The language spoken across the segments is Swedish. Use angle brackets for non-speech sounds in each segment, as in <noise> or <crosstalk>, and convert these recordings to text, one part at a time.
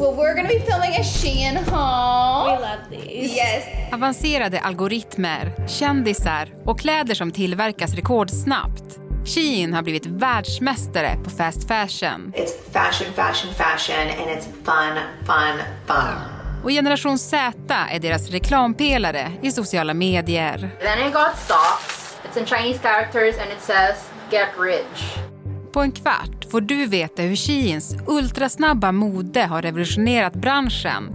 Well, we're gonna be filming a Shein haul. We love these. Yes. Avancerade algoritmer, kändisar och kläder som tillverkas rekordsnabbt. Shein har blivit världsmästare på fast fashion. It's fashion, fashion, fashion, and it's fun, fun, fun. Och generation Z är deras reklampelare i sociala medier. Then it got socks. It's in Chinese characters and it says get rich. På en kvart får du veta hur Sheins ultrasnabba mode har revolutionerat branschen.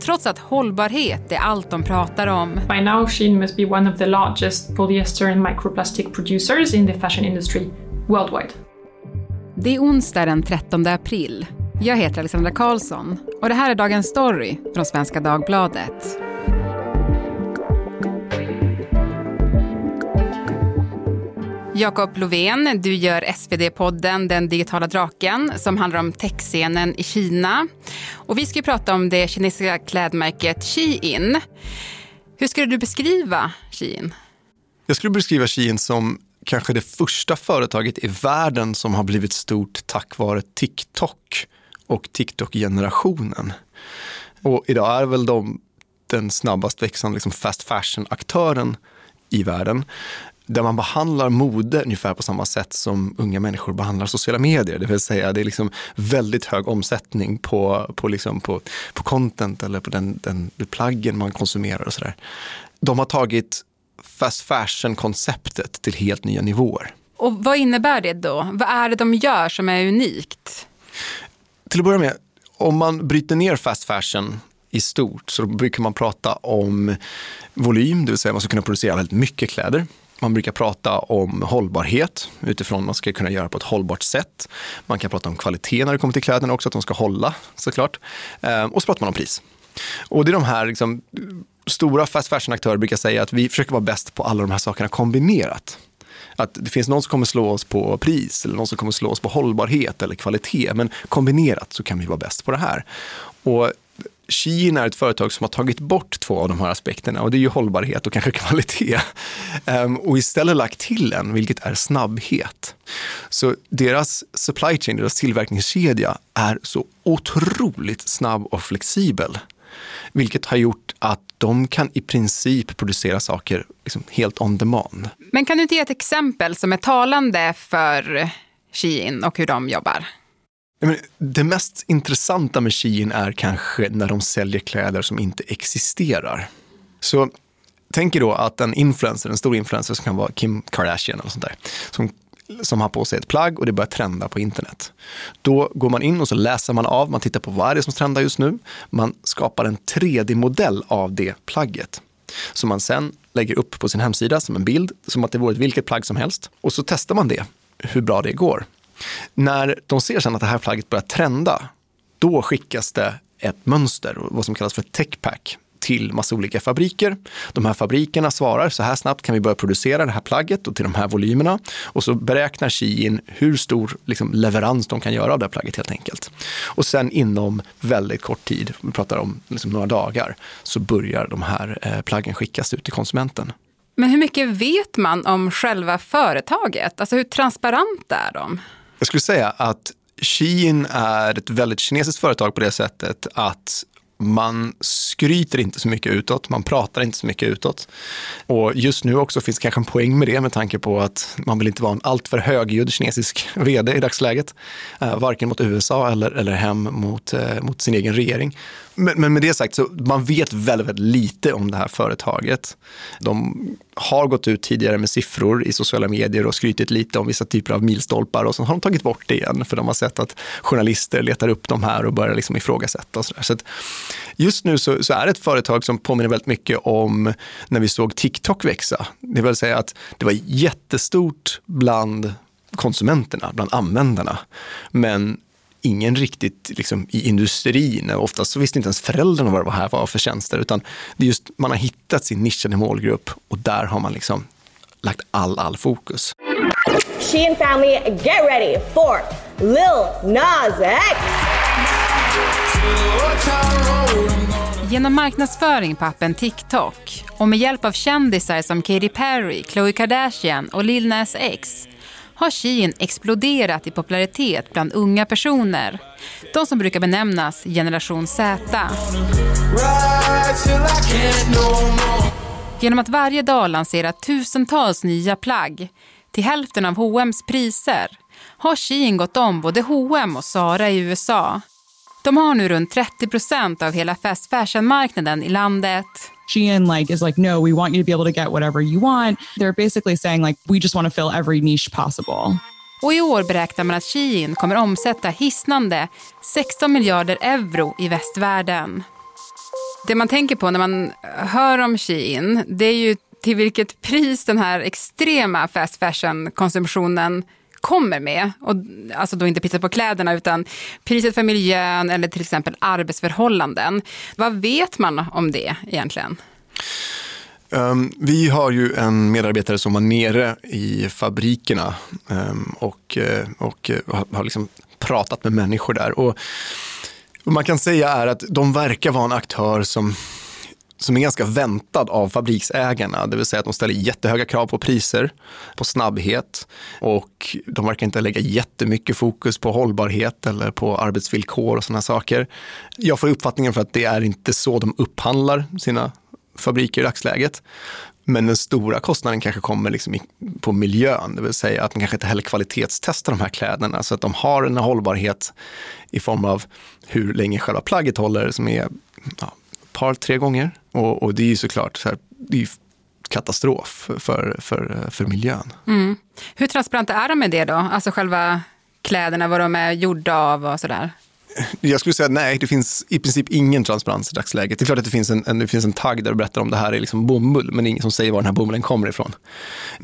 Trots att hållbarhet är allt de pratar om. By now, Shein must be one of the largest polyester and microplastic producers in the fashion industry worldwide. Det är onsdag den 13 april. Jag heter Alexandra Karlsson och det här är dagens story från Svenska Dagbladet. Jakob Lovén, du gör SvD-podden Den digitala draken som handlar om techscenen i Kina. Och vi ska prata om det kinesiska klädmärket Shein. Hur skulle du beskriva Shein? Jag skulle beskriva Shein som kanske det första företaget i världen som har blivit stort tack vare TikTok och TikTok-generationen. Och idag är väl de den snabbast växande liksom fast fashion-aktören i världen där man behandlar mode ungefär på samma sätt som unga människor behandlar sociala medier. Det vill säga det är liksom väldigt hög omsättning på, på, liksom på, på content eller på den, den, den plaggen man konsumerar och sådär. De har tagit fast fashion-konceptet till helt nya nivåer. Och vad innebär det då? Vad är det de gör som är unikt? Till att börja med, om man bryter ner fast fashion i stort så brukar man prata om volym, det vill säga man ska kunna producera väldigt mycket kläder. Man brukar prata om hållbarhet utifrån att man ska kunna göra på ett hållbart sätt. Man kan prata om kvalitet när det kommer till kläderna också, att de ska hålla såklart. Ehm, och så pratar man om pris. Och det är de här liksom, stora fast fashion-aktörer brukar säga att vi försöker vara bäst på alla de här sakerna kombinerat. Att det finns någon som kommer slå oss på pris eller någon som kommer slå oss på hållbarhet eller kvalitet. Men kombinerat så kan vi vara bäst på det här. Och Shein är ett företag som har tagit bort två av de här aspekterna och det är ju hållbarhet och kanske <laughs> kvalitet. Um, och istället lagt till en, vilket är snabbhet. Så deras supply chain, deras tillverkningskedja är så otroligt snabb och flexibel. Vilket har gjort att de kan i princip producera saker liksom helt on demand. Men kan du inte ge ett exempel som är talande för Shein och hur de jobbar? Det mest intressanta med Shein är kanske när de säljer kläder som inte existerar. Så tänk er då att en influencer, en stor influencer som kan vara Kim Kardashian eller sånt där, som, som har på sig ett plagg och det börjar trenda på internet. Då går man in och så läser man av, man tittar på vad är det som trendar just nu. Man skapar en 3D-modell av det plagget som man sen lägger upp på sin hemsida som en bild, som att det vore ett vilket plagg som helst. Och så testar man det, hur bra det går. När de ser sen att det här plagget börjar trenda, då skickas det ett mönster, vad som kallas för techpack, till massa olika fabriker. De här fabrikerna svarar så här snabbt kan vi börja producera det här plagget och till de här volymerna. Och så beräknar Shein hur stor liksom, leverans de kan göra av det här plagget helt enkelt. Och sen inom väldigt kort tid, vi pratar om liksom några dagar, så börjar de här eh, plaggen skickas ut till konsumenten. Men hur mycket vet man om själva företaget? Alltså hur transparenta är de? Jag skulle säga att Shein är ett väldigt kinesiskt företag på det sättet att man skryter inte så mycket utåt, man pratar inte så mycket utåt. Och just nu också finns kanske en poäng med det med tanke på att man vill inte vara en alltför högljudd kinesisk <laughs> vd i dagsläget. Eh, varken mot USA eller, eller hem mot, eh, mot sin egen regering. Men, men, med det sagt, så man vet väldigt, väldigt lite om det här företaget. De har gått ut tidigare med siffror i sociala medier och skrytit lite om vissa typer av milstolpar och sen har de tagit bort det igen för de har sett att journalister letar upp de här och börjar liksom ifrågasätta. Och så, så just nu så, så, är det ett företag som påminner väldigt mycket om när vi såg TikTok växa. Det vill säga att det var jättestort bland konsumenterna, bland användarna. Men ingen riktigt liksom, i industrin. Oftast så visste inte ens föräldrarna vad det här var för tjänster. Utan det är just, man har hittat sin nischade målgrupp och där har man liksom lagt all, all fokus. She and family, get ready for Lil Nas X! Genom marknadsföring på appen TikTok och med hjälp av kändisar som Katy Perry, Khloe Kardashian och Lil Nas X har Shein exploderat i popularitet bland unga personer. De som brukar benämnas generation Z. Genom att varje dag lansera tusentals nya plagg till hälften av H&M's priser har Shein gått om både H&M och Zara i USA. De har nu runt 30 procent av hela fast fashion-marknaden i landet. Shein like is like, no, we want you to be able to get whatever you want. They're basically saying like, we just want to fill every niche possible. Och i år beräknar man att Shein kommer omsätta hisnande 16 miljarder euro i västvärlden. Det man tänker på när man hör om Shein, det är ju till vilket pris den här extrema fast fashion-konsumtionen kommer med. Och, alltså då inte priset på kläderna utan priset för miljön eller till exempel arbetsförhållanden. Vad vet man om det egentligen? Um, vi har ju en medarbetare som var nere i fabrikerna um, och, eh, och eh, har, har liksom pratat med människor där. Och vad man kan säga är att de verkar vara en aktör som som är ganska väntad av fabriksägarna. Det vill säga att de ställer jättehöga krav på priser, på snabbhet och de verkar inte lägga jättemycket fokus på hållbarhet eller på arbetsvillkor och sådana saker. Jag får uppfattningen för att det är inte så de upphandlar sina fabriker i dagsläget. Men den stora kostnaden kanske kommer liksom på miljön, det vill säga att man kanske inte heller kvalitetstestar de här kläderna så att de har en hållbarhet i form av hur länge själva plagget håller som är ja, par, tre gånger. Och, och det är ju såklart så här, det är katastrof för, för, för miljön. Mm. Hur transparenta är de med det då? Alltså själva kläderna, vad de är gjorda av och sådär? Jag skulle säga nej, det finns i princip ingen transparens i dagsläget. Det är klart att det finns en, en, det finns en tagg där du berättar om det här är liksom bomull, men ingen som säger var den här bomullen kommer ifrån.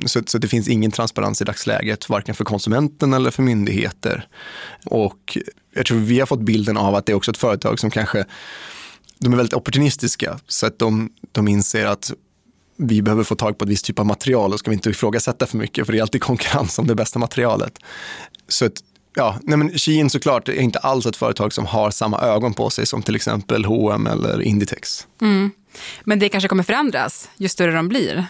Så, så det finns ingen transparens i dagsläget, varken för konsumenten eller för myndigheter. Och jag tror vi har fått bilden av att det är också ett företag som kanske de är väldigt opportunistiska så att de, de inser att vi behöver få tag på ett visst typ av material och ska vi inte ifrågasätta för mycket för det är alltid <laughs> konkurrens om det bästa materialet. Så att, ja, nej men Shein såklart är inte alls ett företag som har samma ögon på sig som till exempel H&M eller Inditex. Mm. Men det kanske kommer förändras ju större de blir?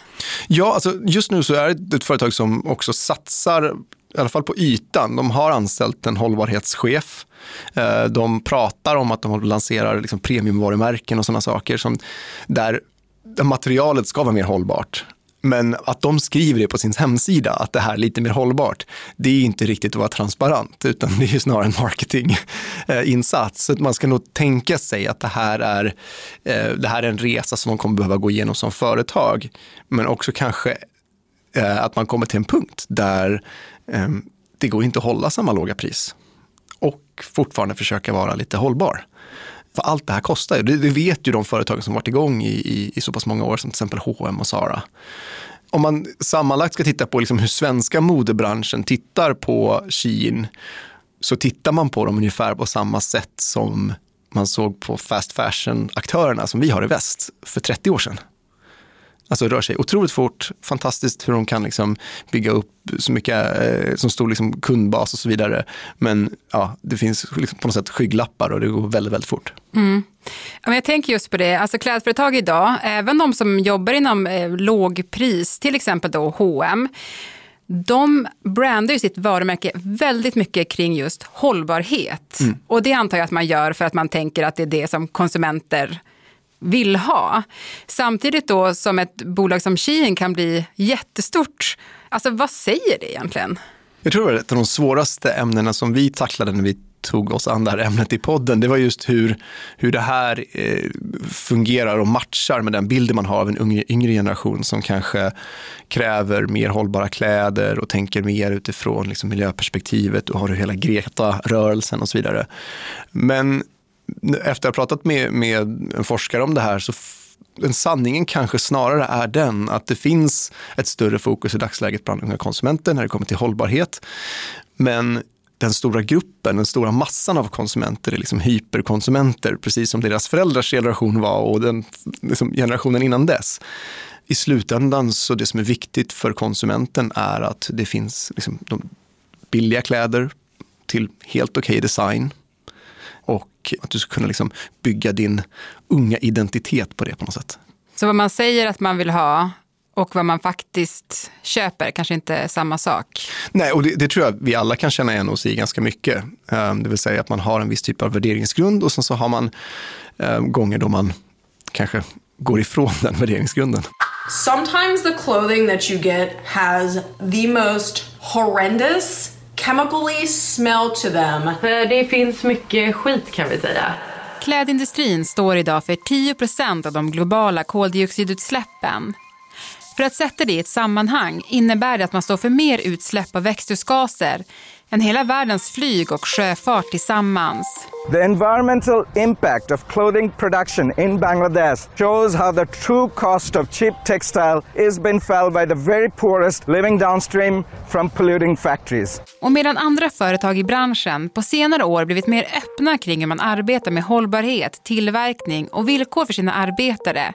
Ja, alltså just nu så är det ett företag som också satsar i alla fall på ytan, de har anställt en hållbarhetschef. Eh, de pratar om att de lanserar liksom premiumvarumärken och sådana saker som, där materialet ska vara mer hållbart. Men att de skriver det på sin hemsida, att det här är lite mer hållbart, det är inte riktigt att vara transparent, utan det är snarare en marketinginsats. Så man ska nog tänka sig att det här, är, eh, det här är en resa som de kommer behöva gå igenom som företag, men också kanske Eh, att man kommer till en punkt där eh, det går inte att hålla samma låga pris och fortfarande försöka vara lite hållbar. För allt det här kostar ju. Det, det vet ju de företag som varit igång i, i, i så pass många år som till exempel H&M och Zara. Om man sammanlagt ska titta på liksom hur svenska modebranschen tittar på Shein så tittar man på dem ungefär på samma sätt som man såg på fast fashion-aktörerna som vi har i väst för 30 år sedan. Alltså rör sig otroligt fort, fantastiskt hur de kan liksom bygga upp så mycket eh, som stor liksom kundbas och så vidare. Men ja, det finns liksom på något sätt skygglappar och det går väldigt, väldigt fort. Mm. Jag tänker just på det, alltså klädföretag idag, även de som jobbar inom eh, lågpris, till exempel då H&M de brandar ju sitt varumärke väldigt mycket kring just hållbarhet. Mm. Och det antar jag att man gör för att man tänker att det är det som konsumenter vill ha. Samtidigt då som ett bolag som Shein kan bli jättestort. Alltså vad säger det egentligen? Jag tror att ett av de svåraste ämnena som vi tacklade när vi tog oss an det här ämnet i podden, det var just hur, hur det här eh, fungerar och matchar med den bilden man har av en yngre, yngre generation som kanske kräver mer hållbara kläder och tänker mer utifrån liksom, miljöperspektivet och har hela Greta-rörelsen och så vidare. Men efter att ha pratat med, med en forskare om det här så den sanningen kanske snarare är den att det finns ett större fokus i dagsläget bland unga konsumenter när det kommer till hållbarhet. Men den stora gruppen, den stora massan av konsumenter är liksom hyperkonsumenter, precis som deras föräldrars generation var och den liksom generationen innan dess. I slutändan så det som är viktigt för konsumenten är att det finns liksom de billiga kläder till helt okej okay design och att du ska kunna liksom bygga din unga identitet på det på något sätt. Så vad man säger att man vill ha och vad man faktiskt köper kanske inte är samma sak. Nej, och det, det, tror jag vi alla kan känna igen oss i ganska mycket. Um, det vill säga att man har en viss typ av värderingsgrund och sen så har man um, gånger då man kanske går ifrån <laughs> den värderingsgrunden. Sometimes the clothing that you get has the most horrendous chemically smell to them. Det finns mycket skit kan vi säga. Klädindustrin står idag för 10% av de globala koldioxidutsläppen. För att sätta det i ett sammanhang innebär det att man står för mer utsläpp av växthusgaser än hela världens flyg och sjöfart tillsammans. The environmental impact of clothing production in Bangladesh shows how the true cost of cheap textile is being felt by the very poorest living downstream from polluting factories. Och medan andra företag i branschen på senare år blivit mer öppna kring hur man arbetar med hållbarhet, tillverkning och villkor för sina arbetare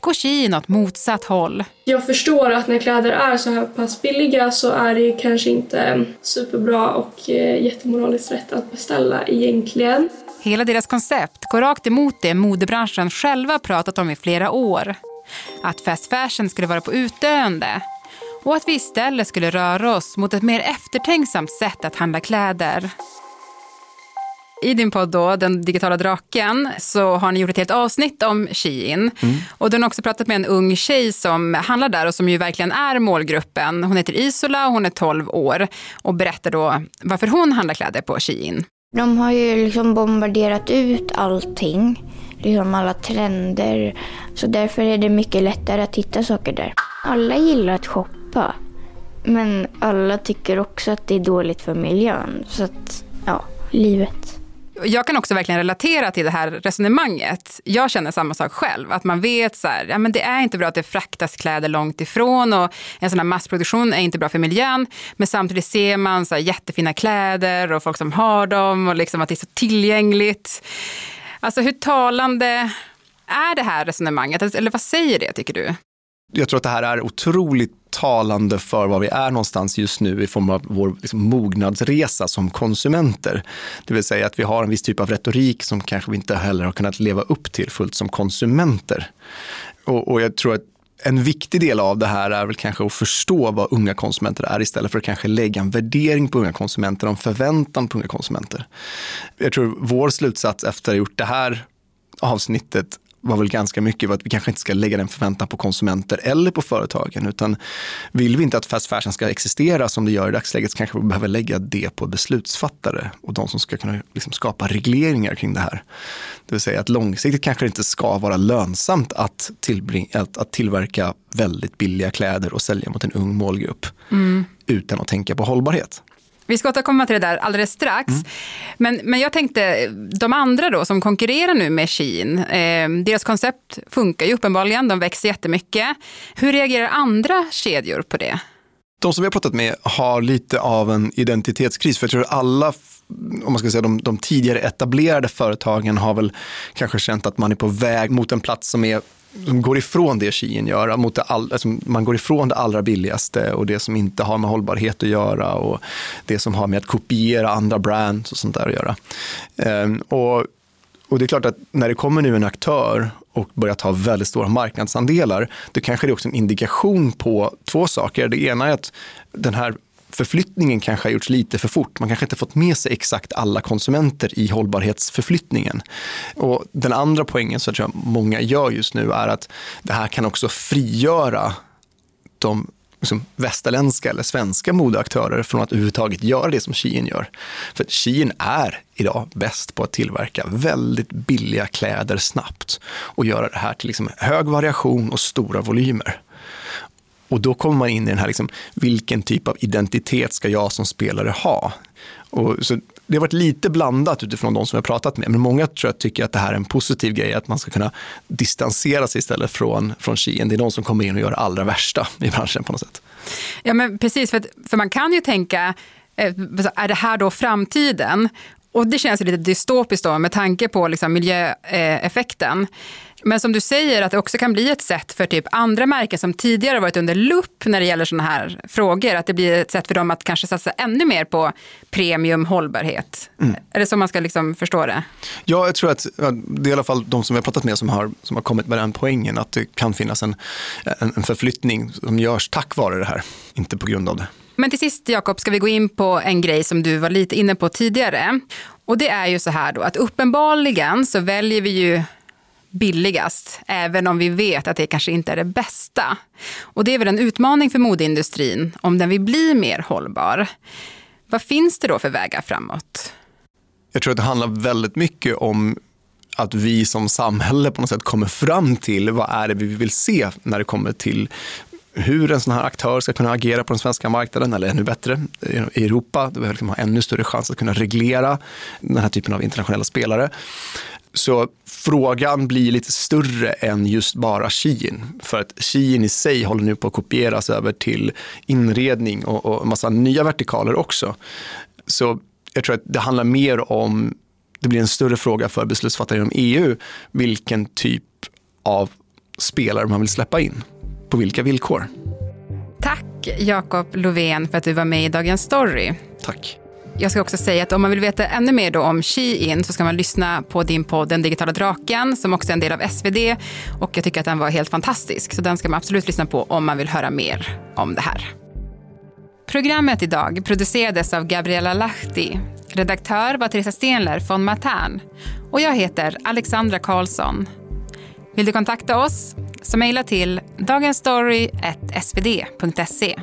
går Shein åt motsatt håll. Jag förstår att när kläder är så här pass billiga så är det kanske inte superbra och eh, jättemoraliskt rätt att beställa egentligen. Hela deras koncept går rakt emot det modebranschen själva pratat om i flera år. Att fast fashion skulle vara på utdöende och att vi istället skulle röra oss mot ett mer eftertänksamt sätt att handla kläder. I din podd då, Den digitala draken, så har ni gjort ett helt avsnitt om Shein. Mm. Och du har också pratat med en ung tjej som handlar där och som ju verkligen är målgruppen. Hon heter Isola och hon är 12 år och berättar då varför hon handlar kläder på Shein. De har ju liksom bombarderat ut allting, liksom alla trender. Så därför är det mycket lättare att hitta saker där. Alla gillar att shoppa. Men alla tycker också att det är dåligt för miljön. Så att, ja, livet. Jag kan också verkligen relatera till det här resonemanget. Jag känner samma sak själv. Att man vet så här, ja, men det är inte bra att det fraktas kläder långt ifrån och en sån här massproduktion är inte bra för miljön. Men samtidigt ser man så här jättefina kläder och folk som har dem och liksom att det är så tillgängligt. Alltså hur talande är det här resonemanget? Eller vad säger det tycker du? Jag tror att det här är otroligt talande för var vi är någonstans just nu i form av vår liksom, mognadsresa som konsumenter. Det vill säga att vi har en viss typ av retorik som kanske vi inte heller har kunnat leva upp till fullt som konsumenter. Och, och jag tror att en viktig del av det här är väl kanske att förstå vad unga konsumenter är istället för att kanske lägga en värdering på unga konsumenter, en förväntan på unga konsumenter. Jag tror vår slutsats efter att ha gjort det här avsnittet var väl ganska mycket att vi kanske inte ska lägga den förväntan på konsumenter eller på företagen, utan vill vi inte att fast fashion ska existera som det gör i dagsläget så kanske vi behöver lägga det på beslutsfattare och de som ska kunna liksom skapa regleringar kring det här. Det vill säga att långsiktigt kanske det inte ska vara lönsamt att, att, att tillverka väldigt billiga kläder och sälja mot en ung målgrupp mm. utan att tänka på hållbarhet. Vi ska återkomma till det där alldeles strax. Mm. Men, men jag tänkte, de andra då som konkurrerar nu med Shein, eh, deras koncept funkar ju uppenbarligen, de växer jättemycket. Hur reagerar andra kedjor på det? De som vi har pratat med har lite av en identitetskris, för jag tror att alla om man ska säga de, de tidigare etablerade företagen har väl kanske känt att man är på väg mot en plats som är som går ifrån det Shein gör. Mot det all, alltså man går ifrån det allra billigaste och det som inte har med hållbarhet att göra och det som har med att kopiera andra brands och sånt där att göra. Ehm, och, och det är klart att när det kommer nu en aktör och börjar ta väldigt stora marknadsandelar, då kanske det är också en indikation på två saker. Det ena är att den här förflyttningen kanske har gjorts lite för fort. Man kanske inte fått med sig exakt alla konsumenter i hållbarhetsförflyttningen. Och den andra poängen som jag tror många gör just nu är att det här kan också frigöra de liksom västerländska eller svenska modeaktörer från att överhuvudtaget göra det som Shein gör. För Shein är idag bäst på att tillverka väldigt billiga kläder snabbt och göra det här till liksom hög variation och stora volymer. Och då kommer man in i den här, liksom, vilken typ av identitet ska jag som spelare ha? Och så det har varit lite blandat utifrån de som jag pratat med, men många tror jag tycker att det här är en positiv grej, att man ska kunna distansera sig istället från, från Shein. Det är de som kommer in och gör det allra värsta i branschen på något sätt. Ja, men precis, för, för man kan ju tänka, eh, är det här då framtiden? Och det känns lite dystopiskt då med tanke på liksom miljöeffekten. Men som du säger, att det också kan bli ett sätt för typ andra märken som tidigare varit under lupp när det gäller sådana här frågor, att det blir ett sätt för dem att kanske satsa ännu mer på premium hållbarhet. Mm. Är det så man ska liksom förstå det? Ja, jag tror att det är i alla fall de som har pratat med som har, som har kommit med den poängen, att det kan finnas en, en, en förflyttning som görs tack vare det här, inte på grund av det. Men till sist, Jakob, ska vi gå in på en grej som du var lite inne på tidigare. Och det är ju så här då, att uppenbarligen så väljer vi ju billigast, även om vi vet att det kanske inte är det bästa. Och det är väl en utmaning för modeindustrin om den vill bli mer hållbar. Vad finns det då för vägar framåt? Jag tror att det handlar väldigt mycket om att vi som samhälle på något sätt kommer fram till vad är det vi vill se när det kommer till hur en sån här aktör ska kunna agera på den svenska marknaden, eller ännu bättre i Europa, där vi liksom har ännu större chans att kunna reglera den här typen av internationella spelare. Så frågan blir lite större än just bara Shein. För att Shein i sig håller nu på att kopieras över till inredning och, och massa nya vertikaler också. Så jag tror att det handlar mer om, det blir en större fråga för beslutsfattare inom EU, vilken typ av spelare man vill släppa in. På vilka villkor? Tack Jakob Lovén för att du var med i Dagens Story. Tack. Jag ska också säga att om man vill veta ännu mer då om Shein så ska man lyssna på din podd Den digitala draken som också är en del av SvD och jag tycker att den var helt fantastisk så den ska man absolut lyssna på om man vill höra mer om det här. Programmet idag producerades av Gabriella Lahti. Redaktör var Teresa Stenler von Matern och jag heter Alexandra Karlsson. Vill du kontakta oss så mejla till dagensstory.svd.se.